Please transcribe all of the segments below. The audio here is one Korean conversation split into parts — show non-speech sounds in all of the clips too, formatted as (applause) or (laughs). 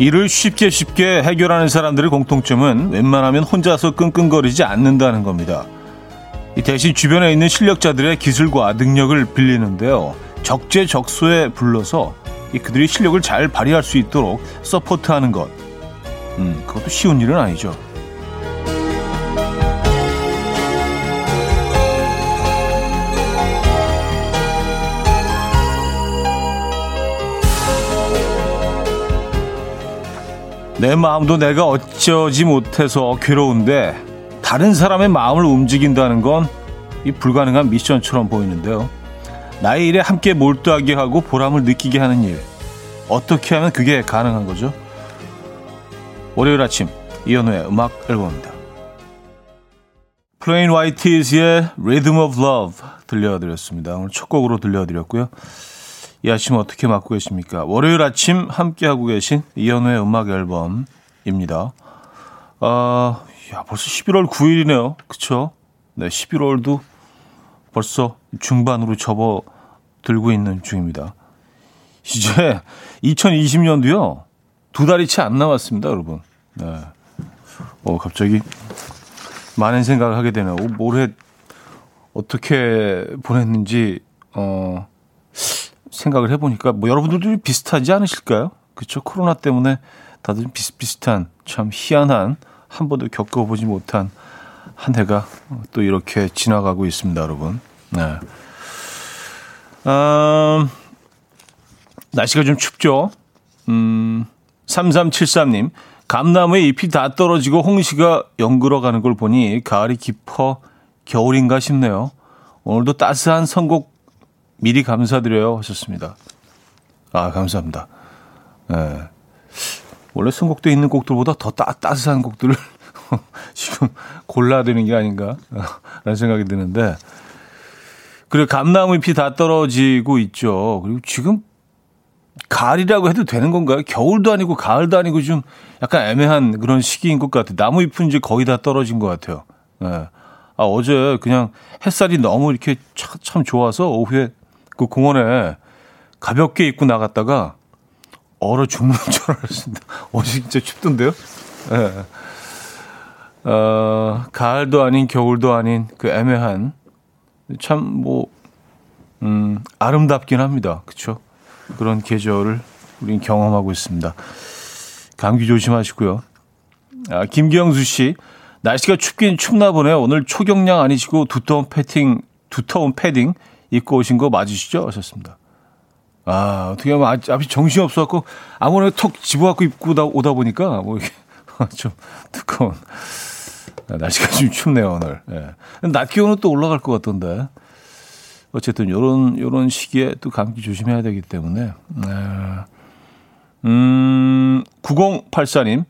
일을 쉽게 쉽게 해결하는 사람들의 공통점은 웬만하면 혼자서 끙끙거리지 않는다는 겁니다. 대신 주변에 있는 실력자들의 기술과 능력을 빌리는데요. 적재적소에 불러서 그들이 실력을 잘 발휘할 수 있도록 서포트하는 것. 음, 그것도 쉬운 일은 아니죠. 내 마음도 내가 어쩌지 못해서 괴로운데 다른 사람의 마음을 움직인다는 건 이 불가능한 미션처럼 보이는데요. 나의 일에 함께 몰두하게 하고 보람을 느끼게 하는 일. 어떻게 하면 그게 가능한 거죠? 월요일 아침 이현우의 음악 앨범입니다. Plain White T's의 Rhythm of Love 들려드렸습니다. 오늘 첫 곡으로 들려드렸고요. 이 아침 어떻게 맞고 계십니까? 월요일 아침 함께하고 계신 이현우의 음악 앨범입니다. 아, 야, 벌써 11월 9일이네요. 그쵸? 네, 11월도 벌써 중반으로 접어 들고 있는 중입니다. 이제 2020년도요. 두 달이 채 안 남았습니다, 여러분. 네. 어, 갑자기 많은 생각을 하게 되네요. 올해 어떻게 보냈는지, 어, 생각을 해보니까 뭐 여러분들도 비슷하지 않으실까요? 그쵸? 코로나 때문에 다들 비슷비슷한 참 희한한 한 번도 겪어보지 못한 한 해가 또 이렇게 지나가고 있습니다, 여러분. 네. 음, 날씨가 좀 춥죠? 음, 3373님, 감나무에 잎이 다 떨어지고 홍시가 연그러 가는 걸 보니 가을이 깊어 겨울인가 싶네요. 오늘도 따스한 선곡 미리 감사드려요 하셨습니다. 아, 감사합니다. 네. 원래 선곡돼 있는 곡들보다 더 따, 따스한 곡들을 (laughs) 지금 골라야 되는 게 아닌가 (laughs) 라는 생각이 드는데 그리고 감나무 잎이 다 떨어지고 있죠. 그리고 지금 가을이라고 해도 되는 건가요? 겨울도 아니고 가을도 아니고 좀 약간 애매한 그런 시기인 것 같아요. 나무 잎은 이제 거의 다 떨어진 것 같아요. 네. 아, 어제 그냥 햇살이 너무 이렇게 참, 참 좋아서 오후에 그 공원에 가볍게 입고 나갔다가 얼어 죽는 (laughs) 줄 알았습니다. 어제 진짜 춥던데요? 예. 네. 어, 가을도 아닌 겨울도 아닌 그 애매한 참 뭐, 음, 아름답긴 합니다. 그쵸? 그런 계절을 우린 경험하고 있습니다. 감기 조심하시고요. 아, 김경수 씨, 날씨가 춥긴 춥나 보네요. 오늘 초경량 아니시고 두터운 패딩, 두터운 패딩 입고 오신 거 맞으시죠? 하셨습니다. 아, 어떻게 하면 앞이 정신이 없어갖고 아무나 톡 집어갖고 입고 오다 보니까 뭐 이게 (laughs) 좀 두꺼운. 날씨가 좀 춥네요, 오늘. 예. 낮 기온은 또 올라갈 것 같던데. 어쨌든 요런, 요런 시기에 또 감기 조심해야 되기 때문에. 네. 음, 9084님.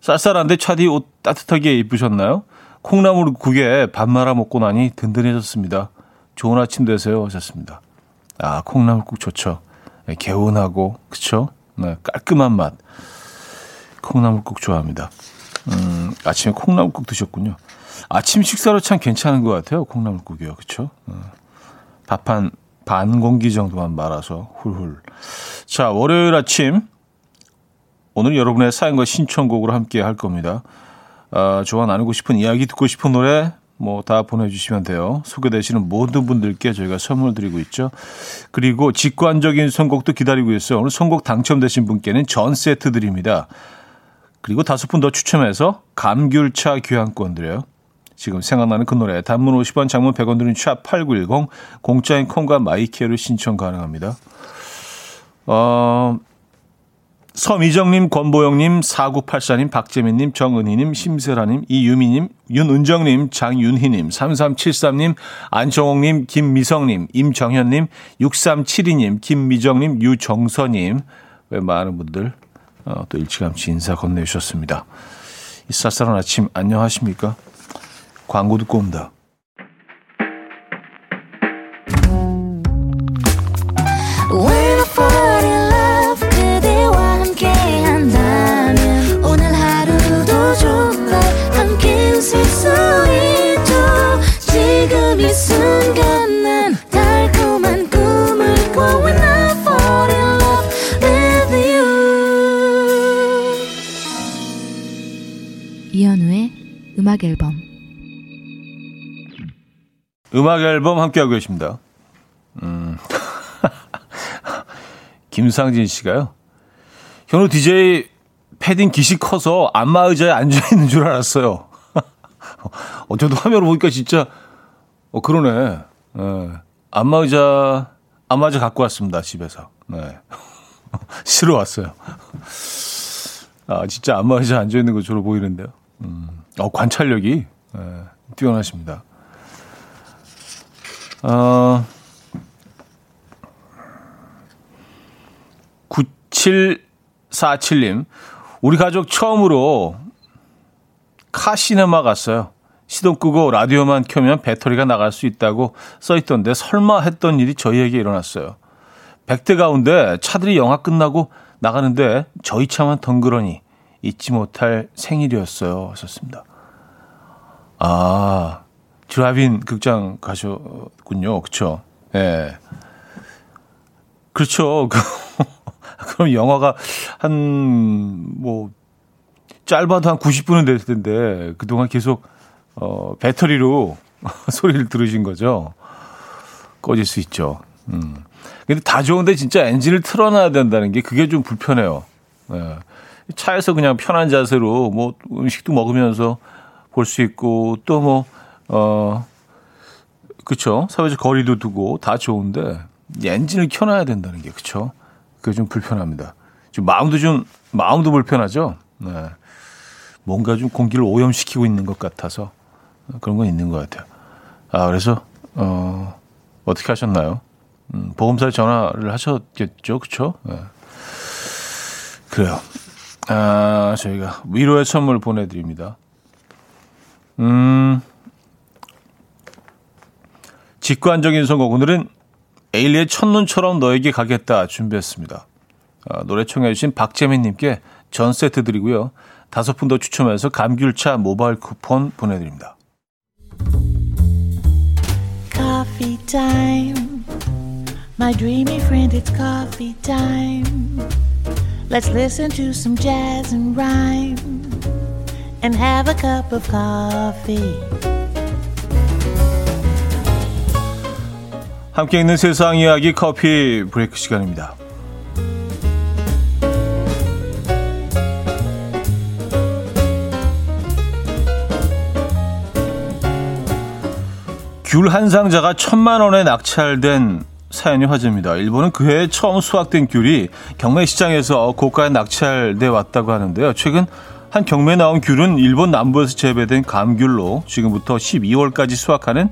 쌀쌀한데 차디 옷 따뜻하게 입으셨나요? 콩나물 국에 밥 말아 먹고 나니 든든해졌습니다. 좋은 아침 되세요. 하셨습니다. 아, 콩나물국 좋죠. 네, 개운하고, 그쵸? 네, 깔끔한 맛. 콩나물국 좋아합니다. 음, 아침에 콩나물국 드셨군요. 아침 식사로 참 괜찮은 것 같아요. 콩나물국이요. 그쵸? 어. 밥한 반 공기 정도만 말아서 훌훌. 자, 월요일 아침. 오늘 여러분의 사연과 신청곡으로 함께 할 겁니다. 아, 좋아 나누고 싶은 이야기 듣고 싶은 노래 뭐 다 보내주시면 돼요. 소개되시는 모든 분들께 저희가 선물 드리고 있죠. 그리고 직관적인 선곡도 기다리고 있어요. 오늘 선곡 당첨되신 분께는 전 세트 드립니다. 그리고 다섯 분 더 추첨해서 감귤차 교환권 드려요. 지금 생각나는 그 노래 단문 50원 장문 100원 드는 샵8910 공짜인 콩과 마이키를 신청 가능합니다. 어, 서미정님, 권보영님, 4984님, 박재민님, 정은희님, 심세라님, 이유미님, 윤은정님, 장윤희님, 3373님, 안정옥님, 김미성님, 임정현님, 6372님, 김미정님, 유정서님, 왜 많은 분들 어, 또 일찌감치 인사 건네주셨습니다. 이 쌀쌀한 아침 안녕하십니까? 광고 듣고 옵니다. 앨범 음악 앨범 함께하고 계십니다. 음. (laughs) 김상진 씨가요. 현우 DJ 패딩 기시 커서 안마 의자에 앉아 있는 줄 알았어요. (laughs) 어, 저도 화면을 보니까 진짜, 어, 그러네. 예. 안마 의자, 안마 의자 갖고 왔습니다, 집에서. 네. (laughs) 실어 왔어요. 아, 진짜 안마 의자 앉아 있는 것처럼 보이는데요. 음. 어, 관찰력이, 예, 뛰어나십니다. 어, 9747님, 우리 가족 처음으로 카시네마 갔어요. 시동 끄고 라디오만 켜면 배터리가 나갈 수 있다고 써 있던데 설마 했던 일이 저희에게 일어났어요. 100대 가운데 차들이 영화 끝나고 나가는데 저희 차만 덩그러니 잊지 못할 생일이었어요. 하셨습니다. 아, 드라이빙 극장 가셨군요. 그쵸? 예. 네. 그렇죠. (laughs) 그럼 영화가 한, 뭐, 짧아도 한 90분은 됐을 텐데, 그동안 계속, 어, 배터리로 (laughs) 소리를 들으신 거죠. 꺼질 수 있죠. 음. 근데 다 좋은데 진짜 엔진을 틀어놔야 된다는 게 그게 좀 불편해요. 네. 차에서 그냥 편한 자세로 뭐 음식도 먹으면서 볼 수 있고 또 뭐, 어, 그쵸. 사회적 거리도 두고 다 좋은데 엔진을 켜놔야 된다는 게 그쵸. 그게 좀 불편합니다. 좀 마음도 좀 마음도 불편하죠. 네. 뭔가 좀 공기를 오염시키고 있는 것 같아서 그런 건 있는 것 같아요. 아 그래서 어 어떻게 하셨나요? 음, 보험사에 전화를 하셨겠죠, 그렇죠? 네. 그래요. 아 저희가 위로의 선물 보내드립니다. 음. 직관적인 선곡 오늘은 에일리의 첫눈처럼 너에게 가겠다 준비했습니다. 아, 노래 청해주신 박재민님께 전 세트 드리고요. 다섯 분 더 추첨해서 감귤차 모바일 쿠폰 보내드립니다. Coffee. My dreamy friend, it's coffee time. Let's listen to some jazz and rhyme and have a cup of coffee. 함께 있는 세상 이야기 커피 브레이크 시간입니다. 귤 한 상자가 천만 원에 낙찰된 사연이 화제입니다. 일본은 그해 처음 수확된 귤이 경매 시장에서 고가에 낙찰돼 왔다고 하는데요. 최근 한 경매에 나온 귤은 일본 남부에서 재배된 감귤로 지금부터 12월까지 수확하는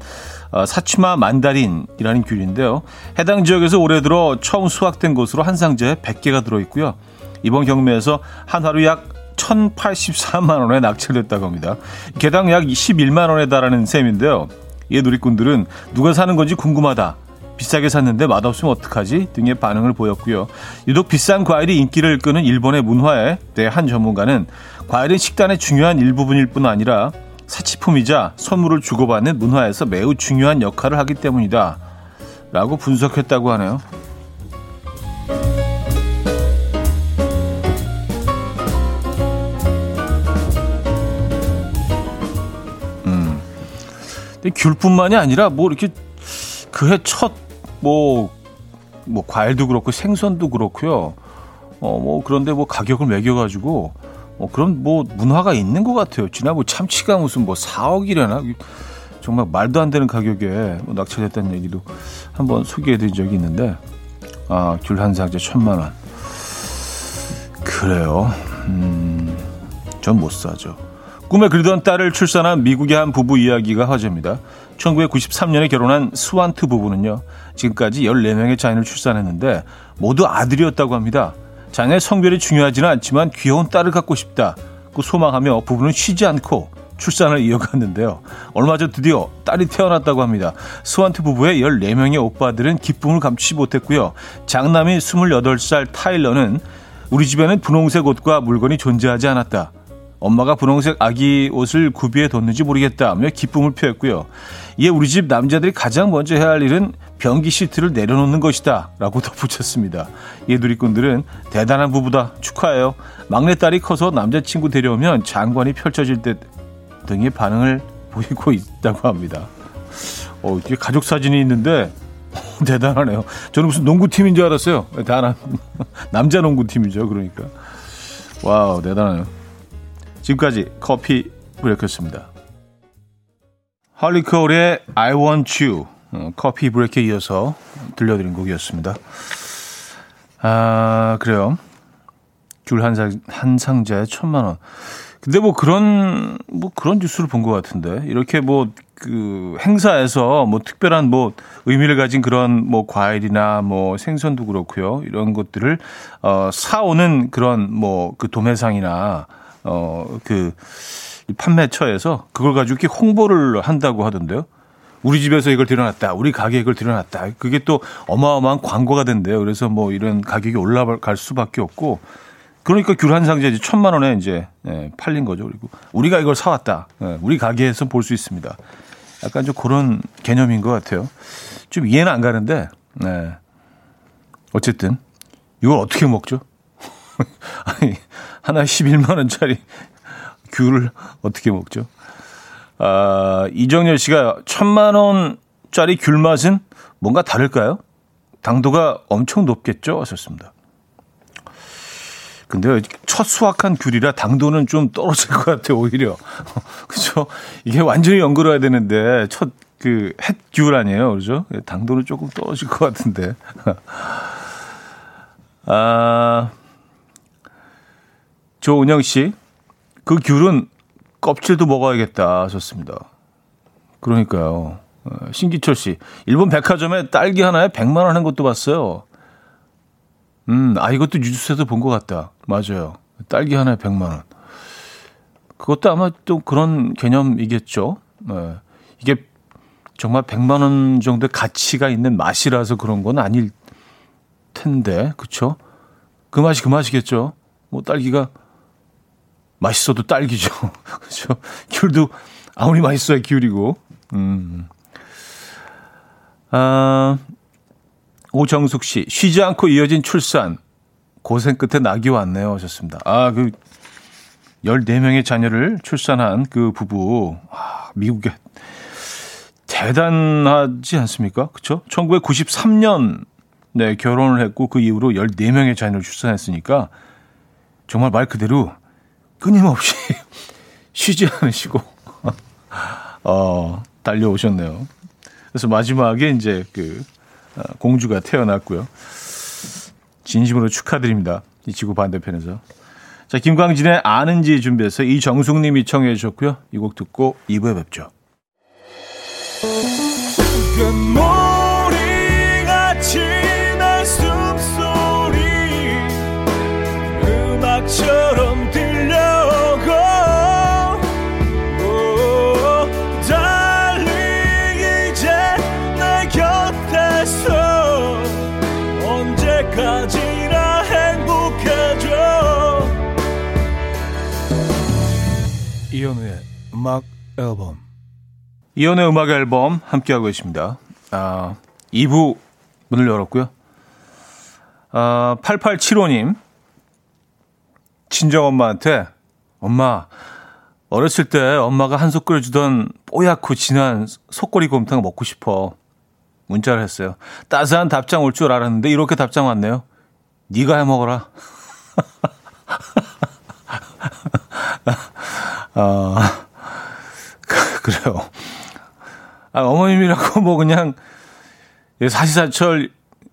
어, 사치마 만다린이라는 귤인데요. 해당 지역에서 올해 들어 처음 수확된 것으로 한 상자에 100개가 들어있고요. 이번 경매에서 한 하루 약 1,084만 원에 낙찰됐다고 합니다. 개당 약 11만 원에 달하는 셈인데요. 이 누리꾼들은 누가 사는 건지 궁금하다. 비싸게 샀는데 맛없으면 어떡하지? 등의 반응을 보였고요. 유독 비싼 과일이 인기를 끄는 일본의 문화에 대해 한 전문가는 과일은 식단의 중요한 일부분일 뿐 아니라 사치품이자 선물을 주고받는 문화에서 매우 중요한 역할을 하기 때문이다. 라고 분석했다고 하네요. 음. 근데 귤뿐만이 아니라 뭐 이렇게 그해 첫 뭐, 뭐 과일도 그렇고 생선도 그렇고요. 어, 뭐 그런데 뭐 가격을 매겨가지고 어, 그런 뭐 문화가 있는 것 같아요. 지난 뭐 참치가 무슨 뭐 4억이려나 정말 말도 안 되는 가격에 뭐 낙찰됐다는 얘기도 한번 소개해드린 적이 있는데 아, 귤 한 상자 천만 원. 그래요. 음, 전 못 사죠. 꿈에 그리던 딸을 출산한 미국의 한 부부 이야기가 화제입니다. 1993년에 결혼한 스완트 부부는요, 지금까지 14명의 자녀를 출산했는데 모두 아들이었다고 합니다. 자녀의 성별이 중요하지는 않지만 귀여운 딸을 갖고 싶다고 소망하며 부부는 쉬지 않고 출산을 이어갔는데요. 얼마 전 드디어 딸이 태어났다고 합니다. 스완트 부부의 14명의 오빠들은 기쁨을 감추지 못했고요. 장남인 28살 타일러는 우리 집에는 분홍색 옷과 물건이 존재하지 않았다. 엄마가 분홍색 아기 옷을 구비해 뒀는지 모르겠다며 기쁨을 표했고요. 이에 우리 집 남자들이 가장 먼저 해야 할 일은 변기 시트를 내려놓는 것이다. 라고 (laughs) 덧붙였습니다. 이 누리꾼들은 대단한 부부다. 축하해요. 막내딸이 커서 남자친구 데려오면 장관이 펼쳐질 듯 등의 반응을 (laughs) 보이고 있다고 합니다. 어, 뒤에 가족 사진이 있는데 (laughs) 대단하네요. 저는 무슨 농구팀인 줄 알았어요. 다 남자 농구팀이죠. 그러니까. 와우, 대단하네요. 지금까지 커피 브레이크였습니다. 홀리 콜의 I Want You 어, 커피 브레이크에 이어서 들려드린 곡이었습니다. 아, 그래요. 귤한 상, 한 상자에 천만 원. 근데 뭐 그런, 뭐 그런 뉴스를 본 것 같은데. 이렇게 뭐 그 행사에서 뭐 특별한 뭐 의미를 가진 그런 뭐 과일이나 뭐 생선도 그렇고요. 이런 것들을 어, 사오는 그런 뭐 그 도매상이나 어, 그 판매처에서 그걸 가지고 이렇게 홍보를 한다고 하던데요. 우리 집에서 이걸 들여놨다. 우리 가게에 이걸 들여놨다. 그게 또 어마어마한 광고가 된대요. 그래서 뭐 이런 가격이 올라갈 수밖에 없고 그러니까 귤 한 상자에 천만 원에 이제 예, 팔린 거죠. 그리고 우리가 이걸 사왔다. 예, 우리 가게에서 볼 수 있습니다. 약간 좀 그런 개념인 것 같아요. 좀 이해는 안 가는데, 네. 어쨌든 이걸 어떻게 먹죠? (laughs) 아니 하나 11만 원짜리 귤을 어떻게 먹죠? 아, 이정열 씨가 천만 원짜리 귤 맛은 뭔가 다를까요? 당도가 엄청 높겠죠? 하셨습니다. 근데 첫 수확한 귤이라 당도는 좀 떨어질 것 같아요, 오히려. (laughs) 그죠? 이게 완전히 연결해야 되는데, 첫 그 햇귤 아니에요, 그죠? 당도는 조금 떨어질 것 같은데. (laughs) 아, 조은영 씨, 그 귤은 껍질도 먹어야겠다 하셨습니다. 그러니까요. 어, 신기철 씨, 일본 백화점에 딸기 하나에 100만 원 하는 것도 봤어요. 음, 아, 이것도 뉴스에서 본 것 같다. 맞아요. 딸기 하나에 100만 원. 그것도 아마 또 그런 개념이겠죠. 네. 이게 정말 100만 원 정도의 가치가 있는 맛이라서 그런 건 아닐 텐데, 그쵸? 그 맛이 그 맛이겠죠. 뭐 딸기가 맛있어도 딸기죠. (laughs) 그렇죠? 귤도 아무리 맛있어야 귤이고. 음. 아, 오정숙 씨, 쉬지 않고 이어진 출산. 고생 끝에 낙이 왔네요. 하셨습니다. 아, 그, 14명의 자녀를 출산한 그 부부. 아, 미국에 대단하지 않습니까? 그쵸? 1993년, 네, 결혼을 했고 그 이후로 14명의 자녀를 출산했으니까 정말 말 그대로 끊임없이 (laughs) 쉬지 않으시고, (laughs) 어, 달려오셨네요. 그래서 마지막에 이제 그, 어, 공주가 태어났고요. 진심으로 축하드립니다. 이 지구 반대편에서. 자, 김광진의 아는지 준비해서 이정숙님이 청해 주셨고요. 이 곡 듣고 2부에 뵙죠. 음악 앨범 이현우의 음악 앨범 함께하고 계십니다. 아, 2부 문을 열었고요. 아, 8875님 친정엄마한테 엄마 어렸을 때 엄마가 한 솥 끓여주던 뽀얗고 진한 속꼬리 곰탕 먹고 싶어 문자를 했어요. 따스한 답장 올 줄 알았는데 이렇게 답장 왔네요. 네가 해 먹어라. 어, (laughs) 그래요. 아, 어머님이라고 뭐 그냥 사시사철,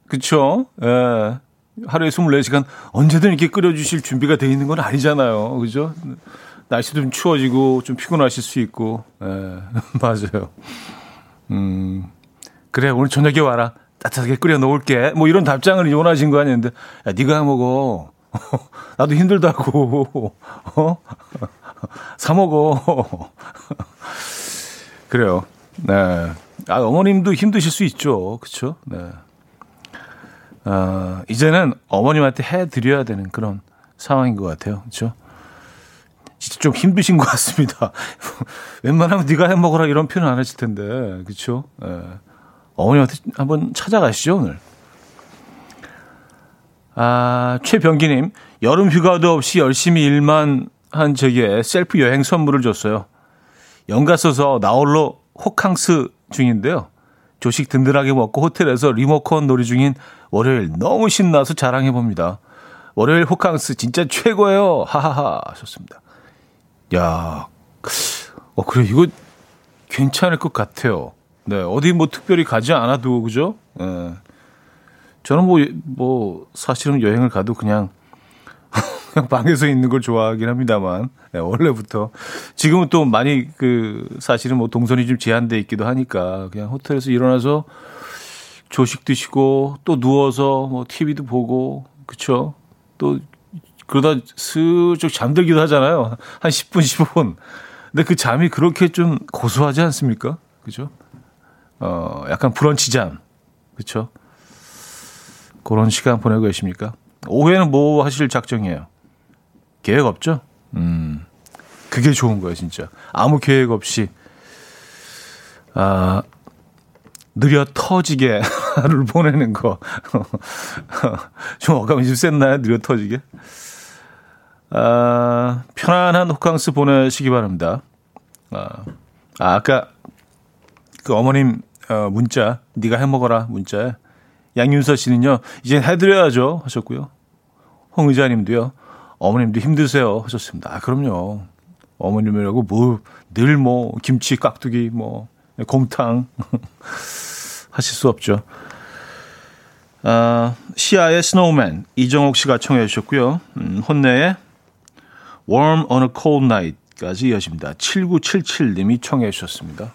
그쵸? 예. 하루에 24시간 언제든 이렇게 끓여주실 준비가 돼 있는 건 아니잖아요. 그죠? 날씨도 좀 추워지고 좀 피곤하실 수 있고. 예. (laughs) 맞아요. 음. 그래, 오늘 저녁에 와라. 따뜻하게 끓여 놓을게. 뭐 이런 답장을 원하신 거 아닌데, 야, 네가 먹어. (laughs) 나도 힘들다고. (laughs) 어? (laughs) 사 먹어. (laughs) 그래요. 네. 아, 어머님도 힘드실 수 있죠. 그쵸? 네. 어, 이제는 어머님한테 해드려야 되는 그런 상황인 것 같아요. 그쵸? 진짜 좀 힘드신 것 같습니다. (laughs) 웬만하면 네가 해 먹어라 이런 표현 안 하실 텐데, 그렇죠? 네. 어머님한테 한번 찾아가시죠 오늘. 아 최병기님 여름 휴가도 없이 열심히 일만 한 제게 셀프 여행 선물을 줬어요. 연가 써서 나홀로 호캉스 중인데요. 조식 든든하게 먹고 호텔에서 리모컨 놀이 중인 월요일 너무 신나서 자랑해 봅니다. 월요일 호캉스 진짜 최고예요. 하하하 하셨습니다. 야, 어 그래 이거 괜찮을 것 같아요. 네 어디 뭐 특별히 가지 않아도 그죠? 네. 저는 뭐, 뭐, 사실은 여행을 가도 그냥, 그냥 (laughs) 방에서 있는 걸 좋아하긴 합니다만, 네, 원래부터. 지금은 또 많이 그, 사실은 뭐 동선이 좀 제한돼 있기도 하니까, 그냥 호텔에서 일어나서 조식 드시고, 또 누워서 뭐 TV도 보고, 그쵸? 또, 그러다 슬쩍 잠들기도 하잖아요. 한 10분, 15분. 근데 그 잠이 그렇게 좀 고소하지 않습니까? 그죠? 어, 약간 브런치 잠. 그쵸? 그런 시간 보내고 계십니까? 오후에는 뭐 하실 작정이에요? 계획 없죠? 음, 그게 좋은 거예요, 진짜. 아무 계획 없이, 아, 느려 터지게 (laughs) 하루를 보내는 거. (laughs) 좀 어감이 좀 셌나요? 느려 터지게? 아, 편안한 호캉스 보내시기 바랍니다. 아, 아 아까 그 어머님 어, 문자, 네가 해먹어라 문자에 양윤서 씨는요, 이제 해드려야죠 하셨고요. 홍 의자님도요, 어머님도 힘드세요 하셨습니다. 아, 그럼요. 어머님이라고 뭐, 늘 뭐, 김치, 깍두기, 뭐, 곰탕 (laughs) 하실 수 없죠. 아, 시아의 스노우맨, 이정옥 씨가 청해 주셨고요. 음, 혼내의 Warm on a Cold Night까지 이어집니다. 7977님이 청해 주셨습니다.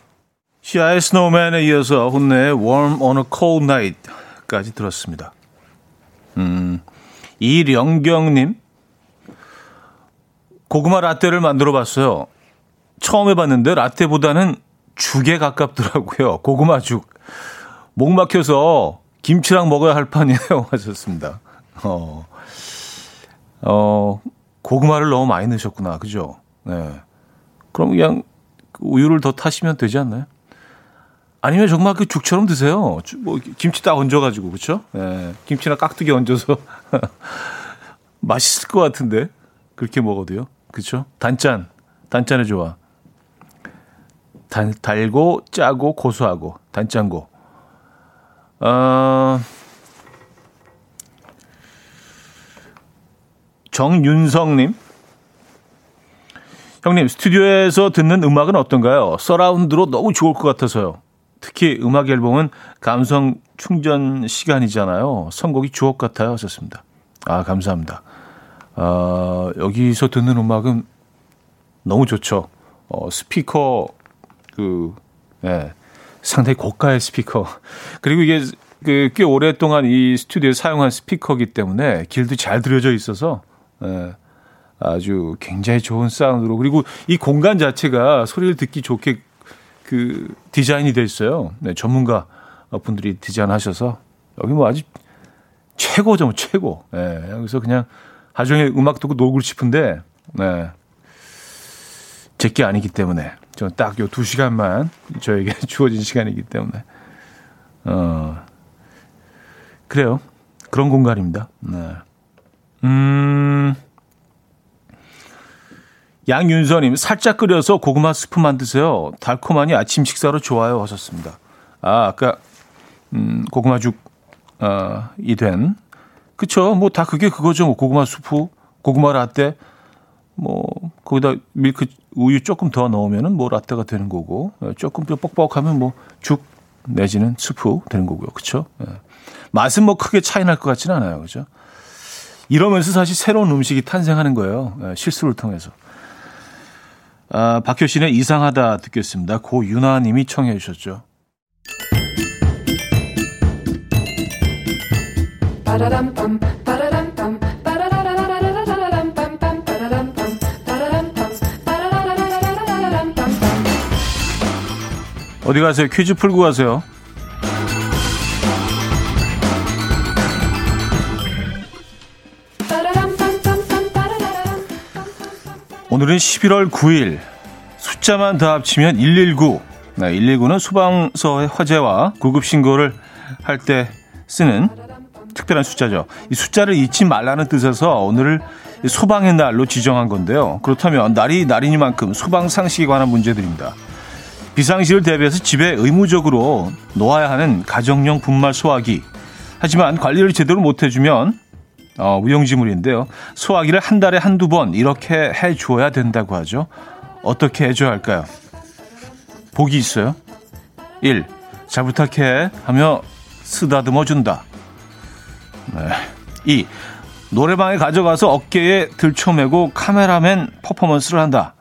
시아의 스노우맨에 이어서 혼내의 Warm on a Cold Night 까지 들었습니다. 음, 이령경님, 고구마 라떼를 만들어 봤어요. 처음 해봤는데 라떼보다는 죽에 가깝더라고요. (laughs) 고구마 죽. 목 막혀서 김치랑 먹어야 할 판이에요. (laughs) 하셨습니다. 어, 어, 고구마를 너무 많이 넣으셨구나. 그죠? 네. 그럼 그냥 우유를 더 타시면 되지 않나요? 아니면 정말 그 죽처럼 드세요. 뭐 김치 딱 얹어가지고 그렇죠? 예, 김치나 깍두기 얹어서 (laughs) 맛있을 것 같은데 그렇게 먹어도요. 그렇죠? 단짠, 단짠의 좋아. 단, 달고 짜고 고소하고 단짠고. 어, 정윤성님. 형님, 스튜디오에서 듣는 음악은 어떤가요? 서라운드로 너무 좋을 것 같아서요. 특히 음악 앨범은 감성 충전 시간이잖아요. 선곡이 주옥 같아요. 하셨습니다. 아, 감사합니다. 아, 여기서 듣는 음악은 너무 좋죠. 어, 스피커, 그, 예, 상당히 고가의 스피커. (laughs) 그리고 이게 그, 꽤 오랫동안 이 스튜디오에 사용한 스피커기 때문에 길도 잘 들여져 있어서, 예, 아주 굉장히 좋은 사운드로. 그리고 이 공간 자체가 소리를 듣기 좋게 그 디자인이 돼 있어요. 네, 전문가 분들이 디자인하셔서 여기 뭐 아주 최고죠, 뭐 최고. 네, 그래서 그냥 하중에 음악 듣고 놀고 싶은데, 네. 제게 아니기 때문에. 저는 딱 요 두 시간만 저에게 (laughs) 주어진 시간이기 때문에. 어, 그래요. 그런 공간입니다. 네. 음, 양윤서님, 살짝 끓여서 고구마 스프 만드세요. 달콤하니 아침 식사로 좋아요. 하셨습니다. 아, 아까, 음, 고구마죽, 어, 이 된. 그쵸. 뭐 다 그게 그거죠. 뭐 고구마 수프, 고구마 라떼, 뭐, 거기다 밀크, 우유 조금 더 넣으면은 뭐 라떼가 되는 거고, 어, 조금 더 뻑뻑하면 뭐 죽 내지는 수프 되는 거고요. 그쵸. 예. 맛은 뭐 크게 차이 날 것 같지는 않아요. 그죠. 이러면서 사실 새로운 음식이 탄생하는 거예요. 예, 실수를 통해서. 아, 박효신의 이상하다 듣겠습니다. 고윤아 님이 청해 주셨죠. 어디 가세요? 퀴즈 풀고 가세요. 오늘은 11월 9일. 숫자만 다 합치면 119. 네, 119는 소방서의 화재와 구급 신고를 할 때 쓰는 특별한 숫자죠. 이 숫자를 잊지 말라는 뜻에서 오늘을 소방의 날로 지정한 건데요. 그렇다면 날이 날이니만큼 소방 상식에 관한 문제들입니다. 비상시를 대비해서 집에 의무적으로 놓아야 하는 가정용 분말 소화기. 하지만 관리를 제대로 못 해주면 어, 무용지물인데요. 소화기를 한 달에 한두 번 이렇게 해줘야 된다고 하죠. 어떻게 해줘야 할까요? 복이 있어요. 1. 잘 부탁해 하며 쓰다듬어 준다. 네. 2. 노래방에 가져가서 어깨에 들쳐매고 카메라맨 퍼포먼스를 한다.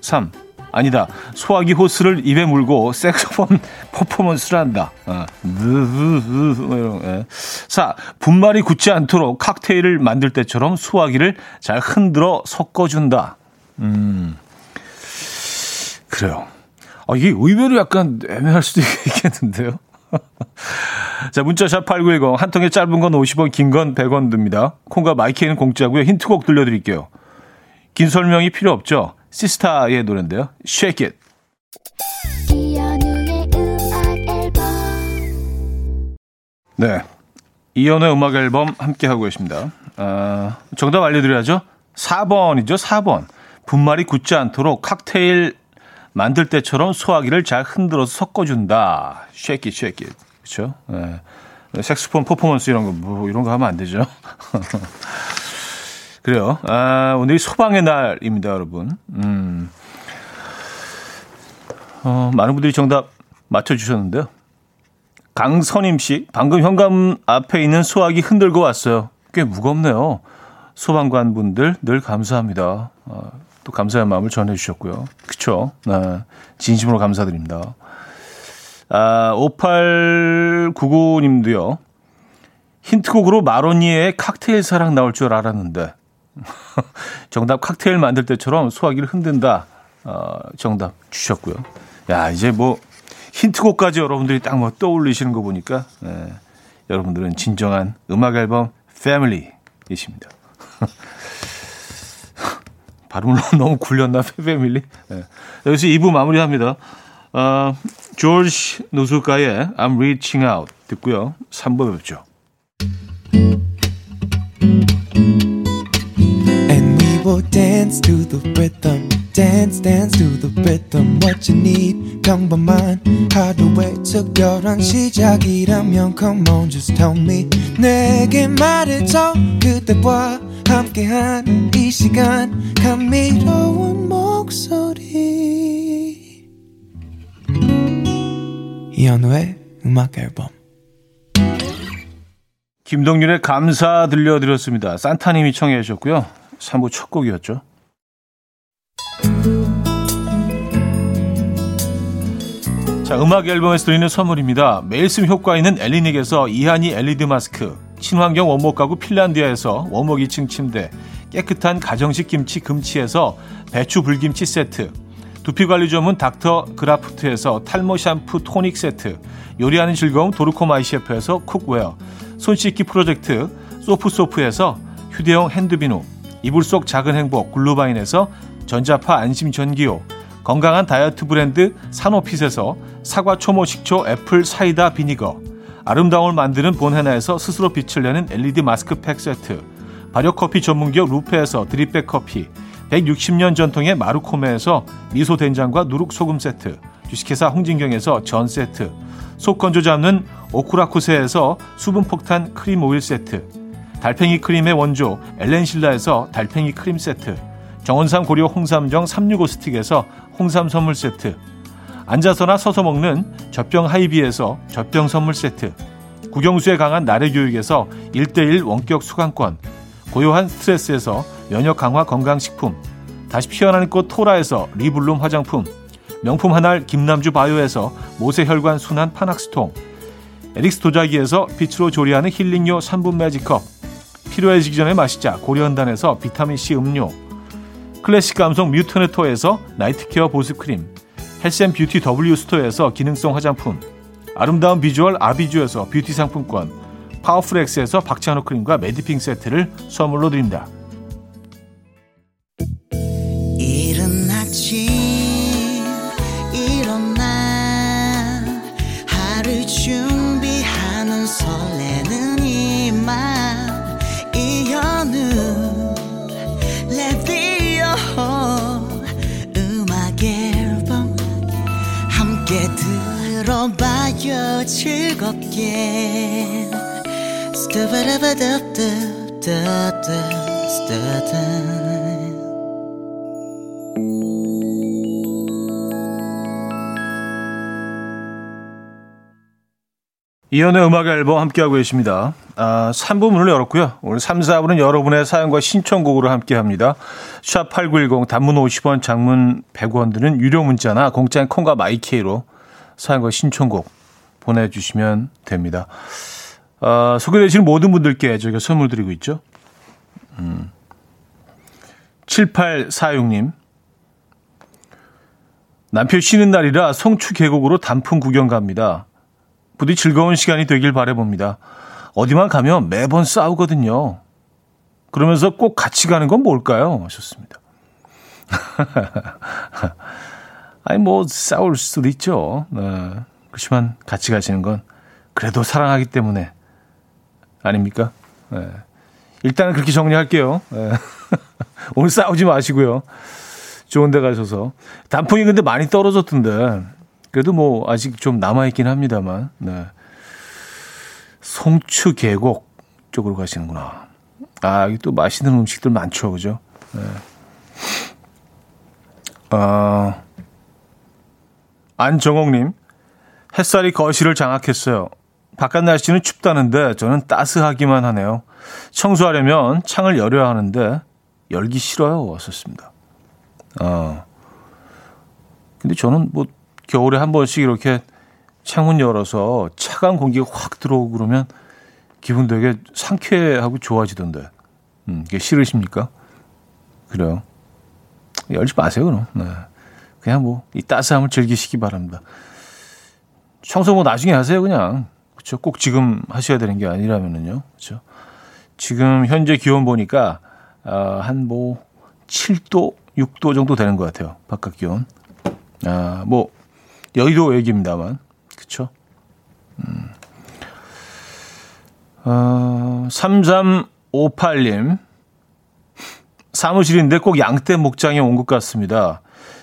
3. 아니다. 소화기 호스를 입에 물고 색소폰 (laughs) 퍼포먼스를 한다. 어. (laughs) 4. 분말이 굳지 않도록 칵테일을 만들 때처럼 소화기를 잘 흔들어 섞어준다. 음. 그래요. 아, 이게 의외로 약간 애매할 수도 (laughs) 있겠는데요. (laughs) 자, 문자샵 8910. 한 통에 짧은 건 50원, 긴 건 100원 듭니다. 콩과 마이크는 공짜고요. 힌트곡 들려드릴게요. 긴 설명이 필요 없죠. 시스타의 노래인데요. Shake It. 네. 이연의 음악 앨범 함께 하고 계십니다. 아, 정답 알려드려야죠. 4번이죠. 4번. 분말이 굳지 않도록 칵테일 만들 때처럼 소화기를 잘 흔들어서 섞어준다. Shake it. 그렇죠? 네. 색스폰 퍼포먼스 이런 거, 뭐 이런 거 하면 안 되죠. (laughs) 그래요. 아, 오늘이 소방의 날입니다, 여러분. 음. 어, 많은 분들이 정답 맞춰주셨는데요. 강선임 씨, 방금 현관 앞에 있는 소화기 흔들고 왔어요. 꽤 무겁네요. 소방관 분들 늘 감사합니다. 어, 또 감사의 마음을 전해주셨고요. 그쵸? 네. 진심으로 감사드립니다. 아, 5899님도요. 힌트곡으로 마로니에의 칵테일 사랑 나올 줄 알았는데. (laughs) 정답 칵테일 만들 때처럼 소화기를 흔든다. 어, 정답 주셨고요. 야, 이제 뭐 힌트곡까지 여러분들이 딱 뭐 떠올리시는 거 보니까 네, 여러분들은 진정한 음악 앨범 패밀리이십니다. (laughs) 발음을 너무 굴렸나 패밀리? 네. 여기서 2부 마무리합니다. 어, 조지 노술가의 I'm Reaching Out 듣고요. 3부 뵙죠. Will dance to the rhythm. dance dance to the rhythm what you need 평범한 하루의 특별한 시작이라면 come on just tell me 내게 말해줘 그대와 함께한 이 시간 감미로운 목소리 이현우의 음악 앨범 김동률의 감사 들려드렸습니다. 산타님이 청해 주셨고요. 3부 첫 곡이었죠. 자, 음악 앨범에서 드리는 선물입니다. 매일 쓰 효과 있는 엘리닉에서 이하니 LED 마스크, 친환경 원목 가구 핀란디아에서 원목 2층 침대, 깨끗한 가정식 김치 금치에서 배추 불김치 세트, 두피관리 전문 닥터 그라프트에서 탈모 샴푸 토닉 세트, 요리하는 즐거움 도르코 마이셰프에서 cookware, 손 씻기 프로젝트 소프소프에서 휴대용 핸드비누, 이불 속 작은 행복 글루바인에서 전자파 안심 전기요, 건강한 다이어트 브랜드 사노핏에서 사과 초모 식초 apple cider vinegar, 아름다움을 만드는 본헤나에서 스스로 빛을 내는 LED 마스크팩 세트, 발효커피 전문기업 루페에서 드립백 커피, 160년 전통의 마루코메에서 미소 된장과 누룩 소금 세트, 주식회사 홍진경에서 전 세트, 속 건조 잡는 오쿠라쿠세에서 수분 폭탄 크림 오일 세트, 달팽이 크림의 원조 엘렌실라에서 달팽이 크림 세트, 정원삼 고려 홍삼정 365 스틱에서 홍삼 선물 세트, 앉아서나 서서 먹는 젖병 하이비에서 젖병 선물 세트, 국영수에 강한 나래 교육에서 1대1 원격 수강권, 고요한 스트레스에서 면역 강화 건강식품, 다시 피어나는 꽃 토라에서 리블룸 화장품, 명품 한알 김남주 바이오에서 모세혈관 순환 파낙스통, 에릭스 도자기에서 빛으로 조리하는 힐링요 3분 매직컵, 필요해지기 전에 마시자 고려은단에서 비타민C 음료, 클래식 감성 뮤트네토에서 night care 보습크림, 헬샘 뷰티 W 스토어에서 기능성 화장품, 아름다운 비주얼 아비주에서 뷰티 상품권, 파워풀 엑스에서 박찬호 크림과 메디핑 세트를 선물로 드립니다. 들어봐요 즐겁게 이연의 음악 앨범 함께하고 계십니다. 아, 3부 문을 열었고요. 오늘 3, 4부는 여러분의 사연과 신청곡으로 함께합니다. 샵8910 단문 50원, 장문 100원 드는 유료 문자나 공짜인 콩과 마이케이로 사연과 신청곡 보내주시면 됩니다. 아, 소개되시는 모든 분들께 저희가 선물 드리고 있죠. 음. 7846님. 남편 쉬는 날이라 송추 계곡으로 단풍 구경 갑니다. 부디 즐거운 시간이 되길 바래봅니다. 어디만 가면 매번 싸우거든요. 그러면서 꼭 같이 가는 건 뭘까요? 하셨습니다. (laughs) 아니, 뭐, 싸울 수도 있죠. 네. 그렇지만 같이 가시는 건 그래도 사랑하기 때문에 아닙니까? 네. 일단은 그렇게 정리할게요. 네. (laughs) 오늘 싸우지 마시고요. 좋은 데 가셔서. 단풍이 근데 많이 떨어졌던데. 그래도 뭐 아직 좀 남아 있긴 합니다만. 네. 송추 계곡 쪽으로 가시는구나. 아, 여기 또 맛있는 음식들 많죠. 그죠? 네. 아, 안정옥님. 햇살이 거실을 장악했어요. 바깥 날씨는 춥다는데 저는 따스하기만 하네요. 청소하려면 창을 열어야 하는데 열기 싫어요. 왔었습니다. 아. 근데 저는 뭐 겨울에 한 번씩 이렇게 창문 열어서 차가운 공기가 확 들어오고 그러면 기분 되게 상쾌하고 좋아지던데. 음, 이게 싫으십니까? 그래요. 열지 마세요, 그럼. 네. 그냥 뭐, 이 따스함을 즐기시기 바랍니다. 청소 뭐 나중에 하세요, 그냥. 그렇죠. 꼭 지금 하셔야 되는 게 아니라면은요. 그렇죠. 지금 현재 기온 보니까 어, 한뭐 7도, 6도 정도 되는 것 같아요. 바깥 기온. 아, 뭐 여의도 얘기입니다만. 그렇죠. 음. 어, 3358님. 사무실인데 꼭 양떼 목장에 온 것 같습니다.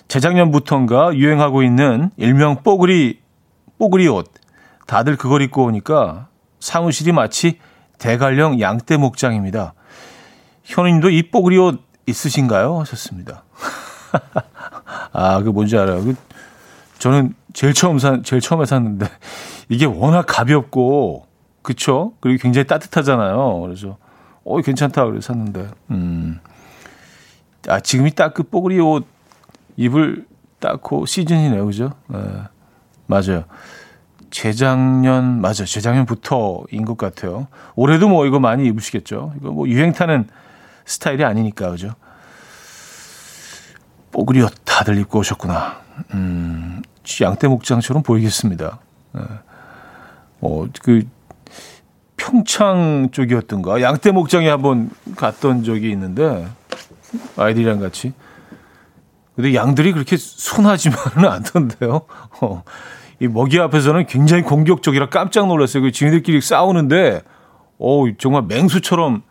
재작년부터인가 유행하고 있는 일명 뽀글이, 뽀글이 옷. 다들 그걸 입고 오니까 사무실이 마치 대관령 양떼 목장입니다. 현우님도 이 뽀글이 옷 있으신가요? 하셨습니다. (laughs) 아, 그 뭔지 알아요. 그 저는 제일 처음 산, 제일 처음에 샀는데 이게 워낙 가볍고 그쵸? 그리고 굉장히 따뜻하잖아요. 그래서 어 괜찮다 그래서 샀는데 음. 아 지금이 딱 그 뽀글이 옷 입을 딱고 시즌이네요, 그죠? 네. 맞아요. 재작년 맞아 요 재작년부터인 것 같아요. 올해도 뭐 이거 많이 입으시겠죠. 이거 뭐 유행 타는 스타일이 아니니까 그죠. 옷 다들 입고 오셨구나. 음, 양떼 목장처럼 보이겠습니다. 네. 어, 그 평창 쪽이었던가 양떼 목장에 한번 갔던 적이 있는데 아이들이랑 같이. 근데 양들이 그렇게 순하지만은 (laughs) 않던데요. 어. 이 먹이 앞에서는 굉장히 공격적이라 깜짝 놀랐어요. 그 지네들끼리 싸우는데, 어 정말 맹수처럼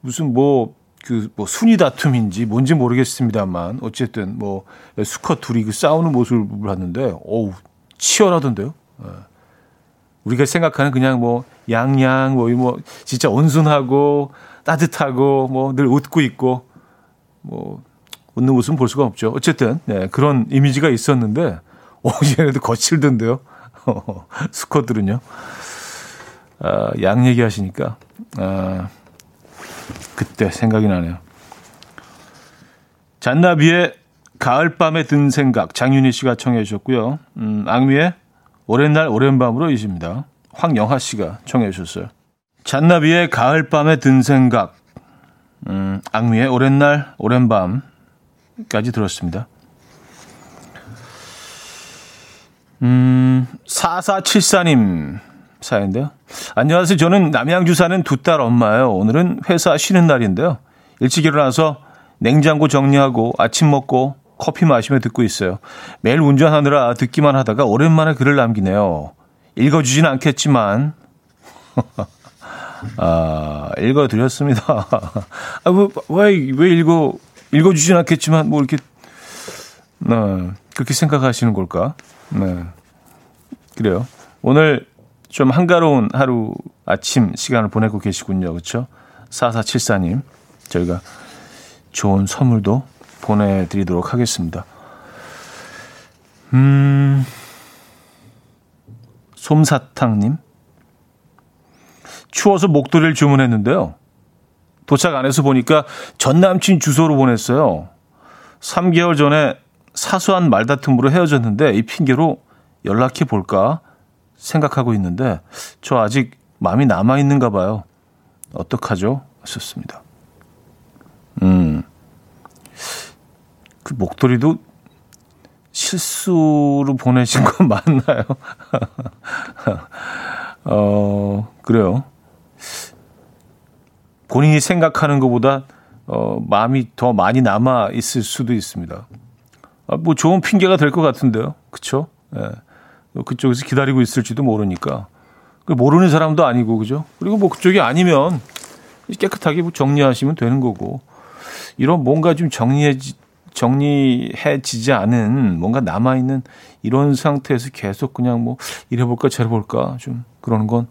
무슨 뭐, 그, 뭐, 순위 다툼인지 뭔지 모르겠습니다만, 어쨌든 뭐, 수컷 둘이 그 싸우는 모습을 봤는데, 어우, 치열하던데요. 예. 우리가 생각하는 그냥 뭐, 양양, 뭐, 뭐, 진짜 온순하고, 따뜻하고, 뭐, 늘 웃고 있고, 뭐, 웃는 모습은 볼 수가 없죠. 어쨌든, 네, 그런 이미지가 있었는데, 오, (laughs) 얘네도 거칠던데요. (laughs) 수컷들은요. 아, 양 얘기하시니까 아, 그때 생각이 나네요. 잔나비의 가을밤에 든 생각 장윤희 씨가 청해 주셨고요. 음, 악미의 오랜 날 오랜 밤으로 이십니다. 황영하 씨가 청해 주셨어요. 잔나비의 가을밤에 든 생각 음, 악미의 오랜 날 오랜 밤 까지 들었습니다. 음, 4474님 사연인데요. 안녕하세요. 저는 남양주 사는 두 딸 엄마예요. 오늘은 회사 쉬는 날인데요. 일찍 일어나서 냉장고 정리하고 아침 먹고 커피 마시며 듣고 있어요. 매일 운전하느라 듣기만 하다가 오랜만에 글을 남기네요. 읽어주진 않겠지만, (laughs) 아, 읽어드렸습니다. (laughs) 아, 왜, 왜, 왜 읽어, 읽어주진 않겠지만, 뭐 이렇게, 네, 그렇게 생각하시는 걸까? 네. 그래요. 오늘 좀 한가로운 하루 아침 시간을 보내고 계시군요. 그렇죠? 4474님. 저희가 좋은 선물도 보내드리도록 하겠습니다. 음, 솜사탕님. 추워서 목도리를 주문했는데요. 도착 안에서 보니까 전 남친 주소로 보냈어요. 3개월 전에 사소한 말다툼으로 헤어졌는데 이 핑계로 연락해 볼까 생각하고 있는데 저 아직 마음이 남아 있는가 봐요. 어떡하죠? 하셨습니다. 음. 그 목도리도 실수로 보내신 건 맞나요? (laughs) 어, 그래요. 본인이 생각하는 것보다 어, 마음이 더 많이 남아 있을 수도 있습니다. 아, 뭐 좋은 핑계가 될 것 같은데요. 그쵸? 예. 그쪽에서 기다리고 있을지도 모르니까. 그 모르는 사람도 아니고, 그죠? 그리고 뭐 그쪽이 아니면 깨끗하게 뭐 정리하시면 되는 거고. 이런 뭔가 좀 정리해, 정리해지지 않은 뭔가 남아있는 이런 상태에서 계속 그냥 뭐 이래볼까 저래볼까 좀 그러는 건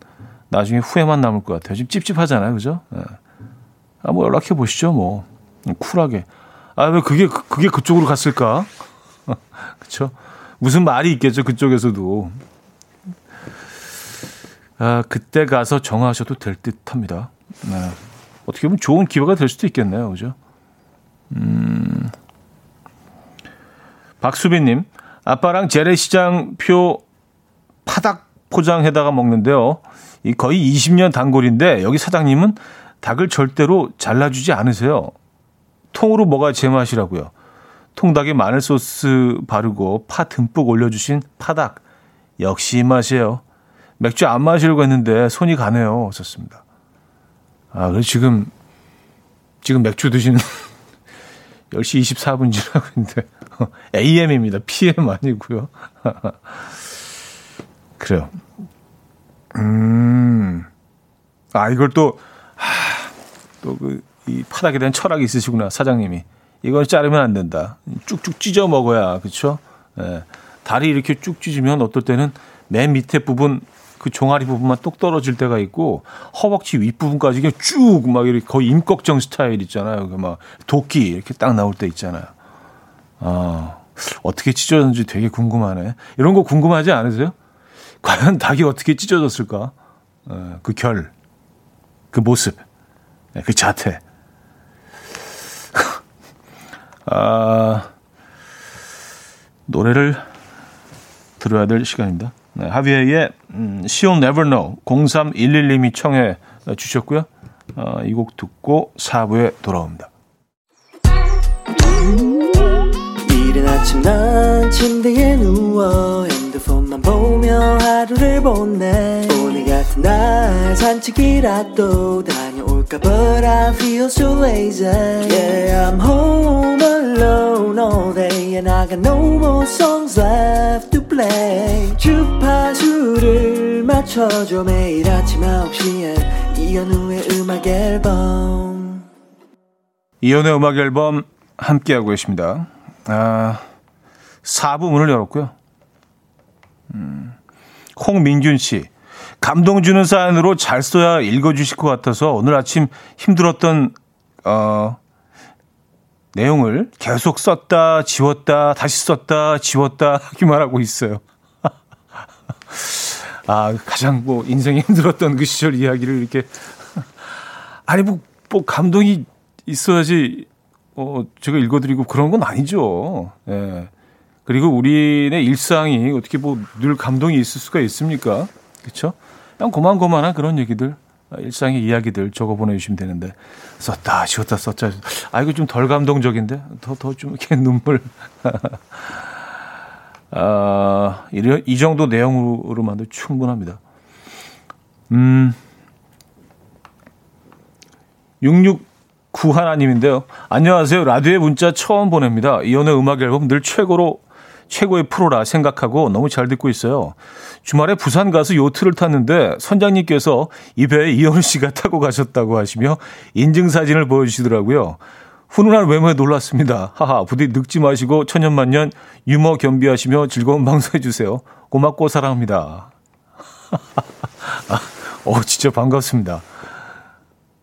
나중에 후회만 남을 것 같아요. 지금 찝찝하잖아요. 그죠? 예. 아, 뭐 연락해 보시죠. 뭐. 쿨하게. 아, 왜 그게, 그게 그쪽으로 갔을까? (laughs) 그쵸? 무슨 말이 있겠죠. 그쪽에서도. 아, 그때 가서 정하셔도 될 듯 합니다. 네. 어떻게 보면 좋은 기회가 될 수도 있겠네요. 그죠? 음. 박수빈님, 아빠랑 재래시장 표 파닭 포장해다가 먹는데요. 이 거의 20년 단골인데 여기 사장님은 닭을 절대로 잘라주지 않으세요. 통으로 먹어야 제맛이라고요. 통닭에 마늘 소스 바르고 파 듬뿍 올려주신 파닭. 역시 맛이에요. 맥주 안 마시려고 했는데 손이 가네요. 썼습니다. 아, 그래 지금, 지금 맥주 드시는 (laughs) 10시 24분 지나고 있는데, (laughs) AM입니다. PM 아니고요. (laughs) 그래요. 음, 아, 이걸 또, 또 그 이 파닥에 대한 철학이 있으시구나 사장님이 이걸 자르면 안 된다 쭉쭉 찢어 먹어야 그렇죠 예. 다리 이렇게 쭉 찢으면 어떨 때는 맨 밑에 부분 그 종아리 부분만 똑 떨어질 때가 있고 허벅지 윗부분까지 그냥 쭉 막 이렇게 거의 임꺽정 스타일 있잖아요. 그막 도끼 이렇게 딱 나올 때 있잖아요. 아, 어떻게 찢어졌는지 되게 궁금하네. 이런 거 궁금하지 않으세요? 과연 닭이 어떻게 찢어졌을까? 어, 그 결, 그 모습. 네, 그 자태. (laughs) 아, 노래를 들어야 될 시간입니다. 네, 하비에의 음, She'll Never Know 0311님이 청해 주셨고요. 어, 이곡 듣고 4부에 돌아옵니다. 이른 아침 난 침대에 누워 핸드폰만 보며 하루를 보내 오늘 같은 날 산책이라도 다 볼까 But I feel so lazy Yeah I'm home alone all day And I got no more songs left to play 주파수를 맞춰줘 매일 아침 9시에 이현우의 음악 앨범 이현우의 음악 앨범 함께하고 계십니다 아 4부 문을 열었고요 음, 홍민균 씨 감동 주는 사연으로 잘 써야 읽어주실 것 같아서 오늘 아침 힘들었던 어, 내용을 계속 썼다, 지웠다, 다시 썼다, 지웠다 하기만 하고 있어요. (laughs) 아, 가장 뭐 인생이 힘들었던 그 시절 이야기를 이렇게 아니 뭐, 뭐 감동이 있어야지 어 제가 읽어드리고 그런 건 아니죠. 예. 그리고 우리의 일상이 어떻게 뭐 늘 감동이 있을 수가 있습니까? 그렇죠? 그냥 고만고만한 그런 얘기들, 일상의 이야기들 적어 보내주시면 되는데, 썼다, 지웠다, 썼자. 아, 이거 좀 덜 감동적인데? 더, 더 좀 이렇게 (laughs) 눈물. 아, 이, 이 정도 내용으로만도 충분합니다. 음, 669 하나님인데요. 안녕하세요. 라디오에 문자 처음 보냅니다. 이연의 음악 앨범 늘 최고로 최고의 프로라 생각하고 너무 잘 듣고 있어요. 주말에 부산 가서 요트를 탔는데 선장님께서 이 배에 이현우 씨가 (laughs) 타고 가셨다고 하시며 인증사진을 보여주시더라고요. 훈훈한 외모에 놀랐습니다. 하하, 부디 늙지 마시고 천년만년 유머 겸비하시며 즐거운 방송해 주세요. 고맙고 사랑합니다. (laughs) 어, 진짜 반갑습니다.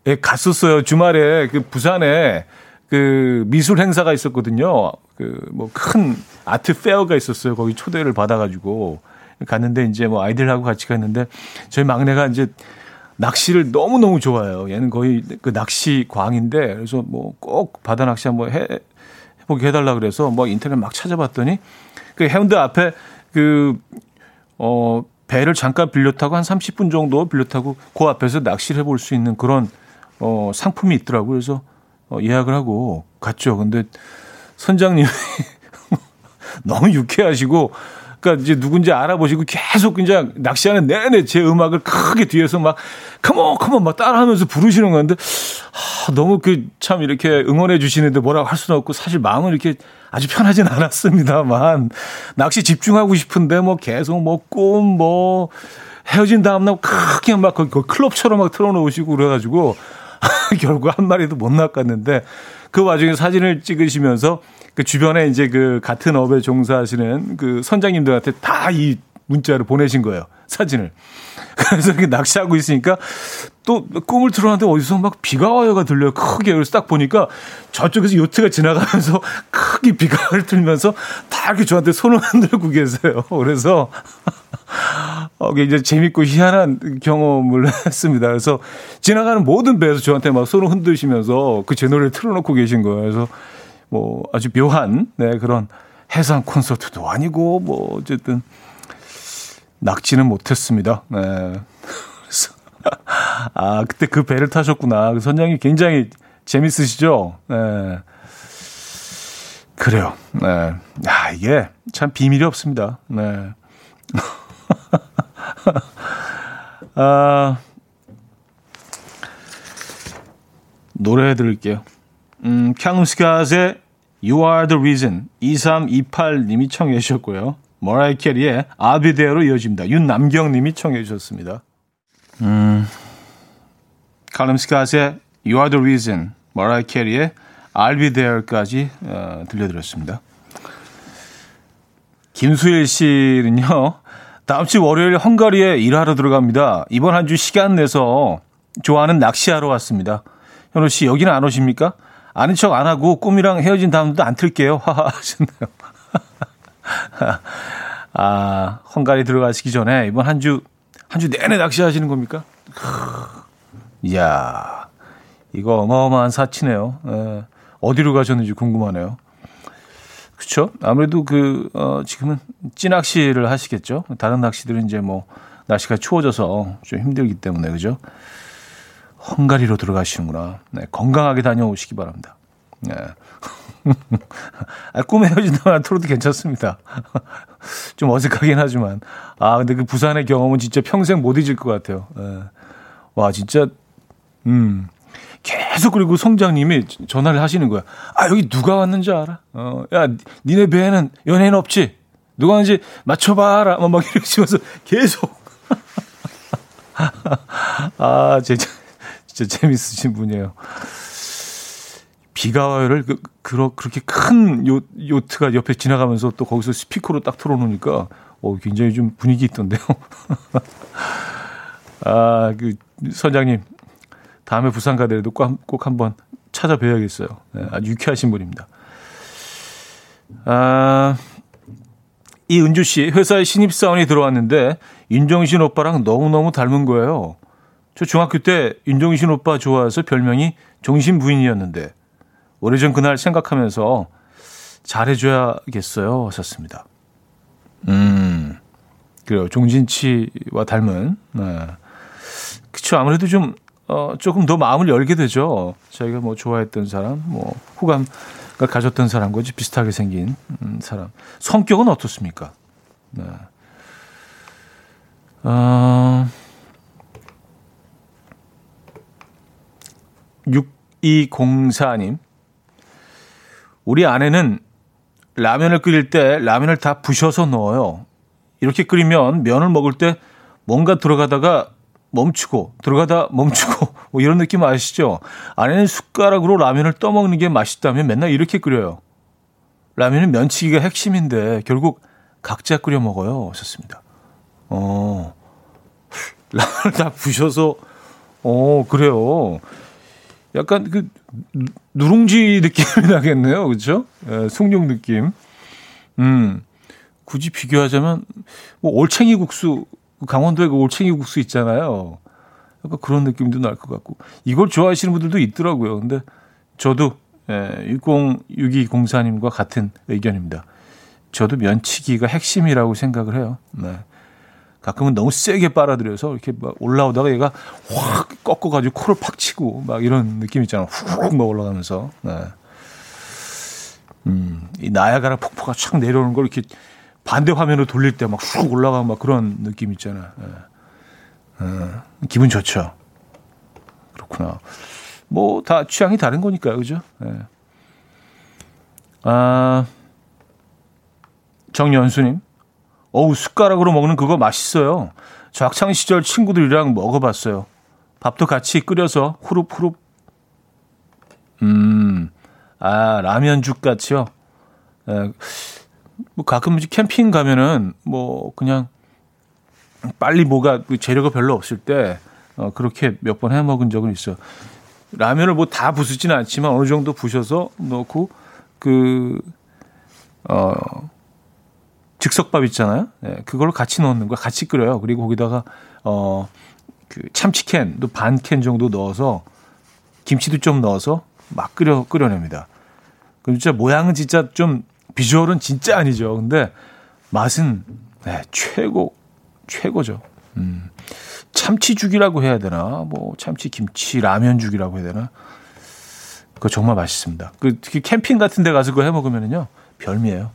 예, 갔었어요. 주말에 그 부산에 그 미술 행사가 있었거든요. 그 뭐 큰 아트 페어가 있었어요. 거기 초대를 받아가지고 갔는데 이제 뭐 아이들하고 같이 갔는데 저희 막내가 이제 낚시를 너무 너무 좋아해요. 얘는 거의 그 낚시 광인데 그래서 뭐 꼭 바다 낚시 한번 해 해보게 해달라 그래서 뭐 인터넷 막 찾아봤더니 그 해운대 앞에 그어 배를 잠깐 빌려 타고 한 30분 정도 빌려 타고 그 앞에서 낚시를 해볼 수 있는 그런 어 상품이 있더라고요. 그래서 어, 예약을 하고 갔죠. 근데 선장님이 (laughs) 너무 유쾌하시고 그러니까 이제 누군지 알아보시고 계속 그냥 낚시하는 내내 제 음악을 크게 뒤에서 막 컴온 컴온 막 따라하면서 부르시는 건데 하, 너무 그 참 이렇게 응원해 주시는데 뭐라고 할 수는 없고 사실 마음은 이렇게 아주 편하진 않았습니다만 낚시 집중하고 싶은데 뭐 계속 뭐 꿈뭐 뭐 헤어진 다음날 크게 막 그, 그 클럽처럼 막 틀어놓으시고 그래가지고 (laughs) 결국 한 마리도 못 낚았는데 그 와중에 사진을 찍으시면서 그 주변에 이제 그 같은 업에 종사하시는 그 선장님들한테 다 이 문자를 보내신 거예요. 사진을. (laughs) 그래서 그 낚시하고 있으니까 또 꿈을 틀어놨는데 어디서 막 비가 와요가 들려요. 크게. 그래서 딱 보니까 저쪽에서 요트가 지나가면서 (laughs) 크게 비가를 틀면서 (laughs) 다 이렇게 저한테 손을 흔들고 계세요. 그래서 어, 이제 재밌고 희한한 경험을 했습니다. 그래서 지나가는 모든 배에서 저한테 막 손을 흔드시면서 그 제 노래를 틀어놓고 계신 거예요. 그래서 뭐 아주 묘한 네, 그런 해상 콘서트도 아니고 뭐 어쨌든 낙지는 못했습니다. 네. 그래서 (laughs) 아 그때 그 배를 타셨구나. 그 선장님 굉장히 재밌으시죠? 네. 그래요. 네. 아 이게 참 비밀이 없습니다. 네. (laughs) 아, 노래 들을게요. 음, 캉스카즈의 You Are The Reason 2328님이 청해 주셨고요. 머라이어 캐리의 I'll Be There로 이어집니다. 윤남경 님이 청해 주셨습니다. 음, 칼럼 스캇의 You Are The Reason, 머라이어 캐리의 I'll Be There까지 어, 들려드렸습니다. 김수일 씨는요. 다음 주 월요일 헝가리에 일하러 들어갑니다. 이번 한 주 시간 내서 좋아하는 낚시하러 왔습니다. 현우 씨 여기는 안 오십니까? 아는 척 안 하고 꿈이랑 헤어진 다음도 안 틀게요. (laughs) 하하 하셨네요. (laughs) 아, 헝가리 들어가시기 전에 이번 한 주, 한 주 내내 낚시하시는 겁니까? 이야, 이거 어마어마한 사치네요. 에, 예, 어디로 가셨는지 궁금하네요. 그렇죠. 아무래도 그 어, 지금은 찌낚시를 하시겠죠. 다른 낚시들은 이제 뭐 날씨가 추워져서 좀 힘들기 때문에 그죠. 헝가리로 들어가시는구나. 네, 건강하게 다녀오시기 바랍니다. 네. (laughs) 아, 꿈에 헤어진다면 틀어도 괜찮습니다. (laughs) 좀 어색하긴 하지만. 아, 근데 그 부산의 경험은 진짜 평생 못 잊을 것 같아요. 네. 와, 진짜, 음, 계속 그리고 성장님이 전화를 하시는 거야. 아, 여기 누가 왔는지 알아? 어, 야, 니네 배에는 연예인 없지? 누가 왔는지 맞춰봐라. 막, 막 이러시면서 계속. (laughs) 아, 진짜, 진짜 재밌으신 분이에요. 비가 와요를 그, 그러, 그렇게 큰 요, 요트가 옆에 지나가면서 또 거기서 스피커로 딱 틀어놓으니까 어, 굉장히 좀 분위기 있던데요. (laughs) 아, 그 선장님 다음에 부산 가더라도 꼭, 꼭 한번 찾아뵈야겠어요. 네, 아주 유쾌하신 분입니다. 아, 이 은주 씨 회사에 신입 사원이 들어왔는데 윤정신 오빠랑 너무너무 닮은 거예요. 저 중학교 때 윤정신 오빠 좋아해서 별명이 정신 부인이었는데 오래전 그날 생각하면서 잘해줘야겠어요. 하셨습니다. 음, 그래요. 종진치와 닮은. 네. 그쵸. 아무래도 좀 어, 조금 더 마음을 열게 되죠. 자기가 뭐 좋아했던 사람, 뭐 호감을 가졌던 사람과 비슷하게 생긴 음, 사람. 성격은 어떻습니까? 네. 어, 6204님. 우리 아내는 라면을 끓일 때 라면을 다 부셔서 넣어요. 이렇게 끓이면 면을 먹을 때 뭔가 들어가다가 멈추고 들어가다 멈추고 (laughs) 뭐 이런 느낌 아시죠? 아내는 숟가락으로 라면을 떠먹는 게 맛있다면 맨날 이렇게 끓여요. 라면은 면치기가 핵심인데 결국 각자 끓여 먹어요. 하셨습니다. 어, (laughs) 라면을 다 부셔서, 어, 그래요. 약간 그 누룽지 느낌이 (laughs) 나겠네요. 그렇죠? 예, 숭늉 느낌. 음. 굳이 비교하자면 뭐 올챙이 국수 강원도에 그 올챙이 국수 있잖아요. 약간 그런 느낌도 날 것 같고 이걸 좋아하시는 분들도 있더라고요. 근데 저도 예, 606204님과 같은 의견입니다. 저도 면치기가 핵심이라고 생각을 해요. 네. 가끔은 너무 세게 빨아들여서 이렇게 막 올라오다가 얘가 확 꺾어가지고 코를 팍 치고 막 이런 느낌 있잖아. 훅막 올라가면서. 네. 음, 이 나야가라 폭포가 촥 내려오는 걸 이렇게 반대 화면으로 돌릴 때 막 쑥 올라가고 막 그런 느낌 있잖아. 네. 어, 기분 좋죠. 그렇구나. 뭐 다 취향이 다른 거니까요, 그죠? 네. 아, 정연수님. 어우, 숟가락으로 먹는 그거 맛있어요. 저 학창 시절 친구들이랑 먹어봤어요. 밥도 같이 끓여서 후룹후룹. 음, 아, 라면죽 같이요. 에, 뭐 가끔 캠핑 가면은 뭐 그냥 빨리 뭐가 재료가 별로 없을 때 어, 그렇게 몇 번 해 먹은 적은 있어요. 라면을 뭐 다 부수지는 않지만 어느 정도 부셔서 넣고 그 어, 즉석밥 있잖아요. 네, 그걸 같이 넣는 거 같이 끓여요. 그리고 거기다가 어, 그 참치캔도 반 캔 정도 넣어서 김치도 좀 넣어서 막 끓여 끓여냅니다. 그 진짜 모양은 진짜 좀 비주얼은 진짜 아니죠. 근데 맛은 네, 최고 최고죠. 음. 참치죽이라고 해야 되나? 뭐 참치 김치 라면죽이라고 해야 되나? 그거 정말 맛있습니다. 그 특히 캠핑 같은 데 가서 그거 해 먹으면은요. 별미예요.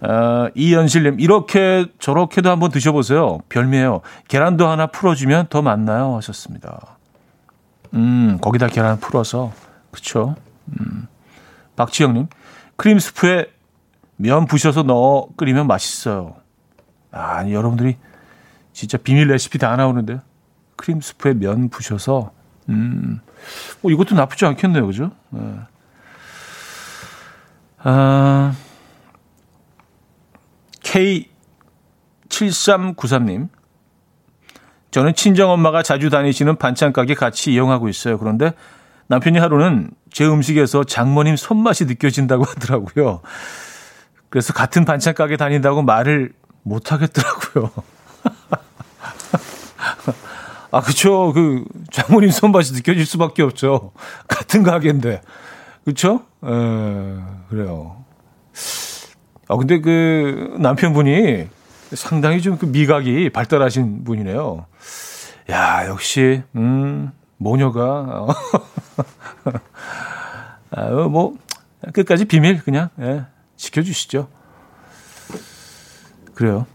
아, 이연실님 이렇게 저렇게도 한번 드셔보세요. 별미예요. 계란도 하나 풀어주면 더 맛나요 하셨습니다. 음 거기다 계란 풀어서 그쵸? 음. 박지영님 크림 스프에 면 부셔서 넣어 끓이면 맛있어요. 아 여러분들이 진짜 비밀 레시피 다 나오는데요. 크림 스프에 면 부셔서 음, 뭐 이것도 나쁘지 않겠네요, 그죠? 네. 아. K7393님. 저는 친정엄마가 자주 다니시는 반찬 가게 같이 이용하고 있어요. 그런데 남편이 하루는 제 음식에서 장모님 손맛이 느껴진다고 (laughs) 하더라고요. 그래서 같은 반찬 가게 다닌다고 말을 못 하겠더라고요. (laughs) 아, 그쵸. 그, 장모님 손맛이 느껴질 수밖에 없죠. 같은 가게인데. 그쵸? 에, 그래요. 아, 근데 그 남편분이 상당히 좀 그 미각이 발달하신 분이네요. 야, 역시, 음, 모녀가, 어. (laughs) 아, 뭐, 끝까지 비밀 그냥, 예, 지켜주시죠. 그래요.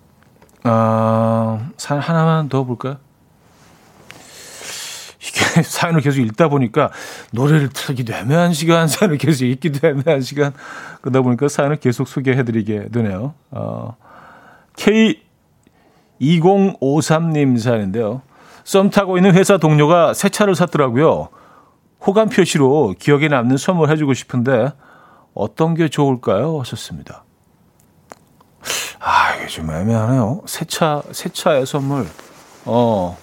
아, 사 하나만 더 볼까요? 이게 (laughs) 사연을 계속 읽다 보니까 노래를 틀기도 애매한 시간, (laughs) 사연을 계속 읽기도 애매한 시간, 그러다 보니까 사연을 계속 소개해드리게 되네요. 어, K2053님 사연인데요. 썸 타고 있는 회사 동료가 새 차를 샀더라고요. 호감 표시로 기억에 남는 선물 해주고 싶은데 어떤 게 좋을까요? 하셨습니다. 아, 이게 좀 애매하네요. 새 차, 새 차의 선물. 어,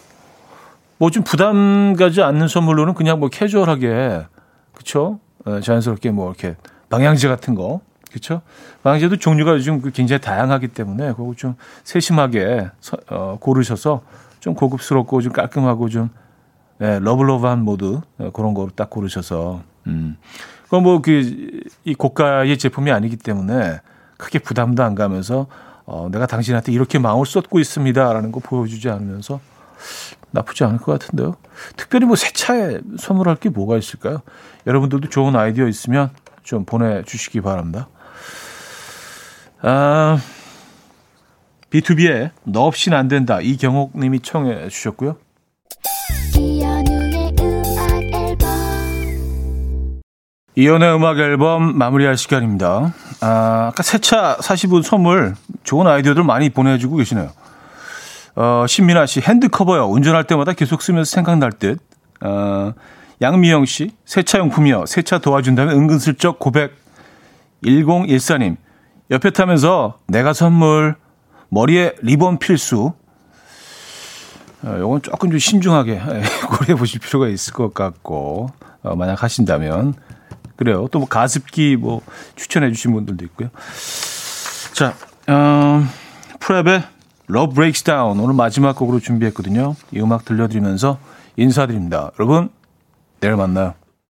뭐 좀 부담 가지 않는 선물로는 그냥 뭐 캐주얼하게? 어, 자연스럽게 뭐 이렇게 방향제 같은 거, 그쵸? 방향제도 종류가 요즘 그 굉장히 다양하기 때문에 그거 좀 세심하게 서, 어, 고르셔서 좀 고급스럽고 좀 깔끔하고 좀 네, 러블러브한 모드 어, 그런 거로 딱 고르셔서 음. 그건 뭐그 이 고가의 제품이 아니기 때문에 크게 부담도 안 가면서 어, 내가 당신한테 이렇게 마음을 쏟고 있습니다라는 거 보여주지 않으면서 나쁘지 않을 것 같은데요. 특별히 뭐 새 차에 선물할 게 뭐가 있을까요? 여러분들도 좋은 아이디어 있으면 좀 보내주시기 바랍니다. 아, B2B의 너 없이는 안 된다. 이경옥 님이 청해 주셨고요. 이연의 음악 앨범 마무리할 시간입니다. 아, 아까 새차 사시분 선물 좋은 아이디어들 많이 보내주고 계시네요. 어, 신민아 씨 핸드커버요. 운전할 때마다 계속 쓰면서 생각날 듯. 어, 양미영 씨, 세차용품이요. 세차 도와준다면 은근슬쩍 고백. 1014님, 옆에 타면서 내가 선물, 머리에 리본 필수. 어, 요건 조금 좀 신중하게 (laughs) 고려해 보실 필요가 있을 것 같고, 어, 만약 하신다면. 그래요. 또 뭐 가습기 뭐 추천해 주신 분들도 있고요. 자, 음, 프랩의 Love Breaks Down 오늘 마지막 곡으로 준비했거든요. 이 음악 들려드리면서 인사드립니다. 여러분, 내일 만나요.